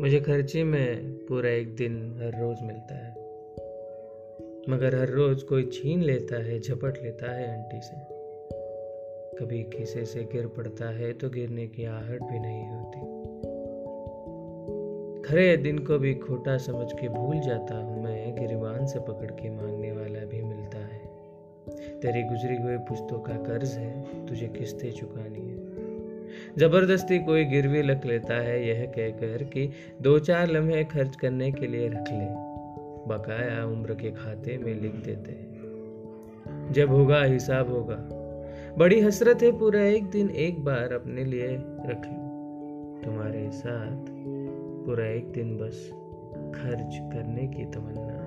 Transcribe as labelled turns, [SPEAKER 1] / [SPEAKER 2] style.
[SPEAKER 1] मुझे खर्चे में पूरा एक दिन हर रोज मिलता है। मगर हर रोज कोई छीन लेता है, झपट लेता है आंटी से। कभी खिसे से गिर पड़ता है तो गिरने की आहट भी नहीं होती। खरे दिन को भी खोटा समझ के भूल जाता हूँ मैं गिरबान से पकड़ के मांगने वाला भी मिलता है। तेरी गुजरी हुए पुस्तों का कर्ज है, तुझे किस्तें चुकानी है। ज़बरदस्ती कोई गिरवी रख लेता है, यह कहकर कि दो चार लम्हे खर्च करने के लिए रख ले। बकाया उम्र के खाते में लिख देते जब होगा, हिसाब होगा। बड़ी हसरत है पूरा, एक दिन एक बार अपने लिए रख लूँ। तुम्हारे साथ पूरा एक दिन बस खर्च करने की तमन्ना।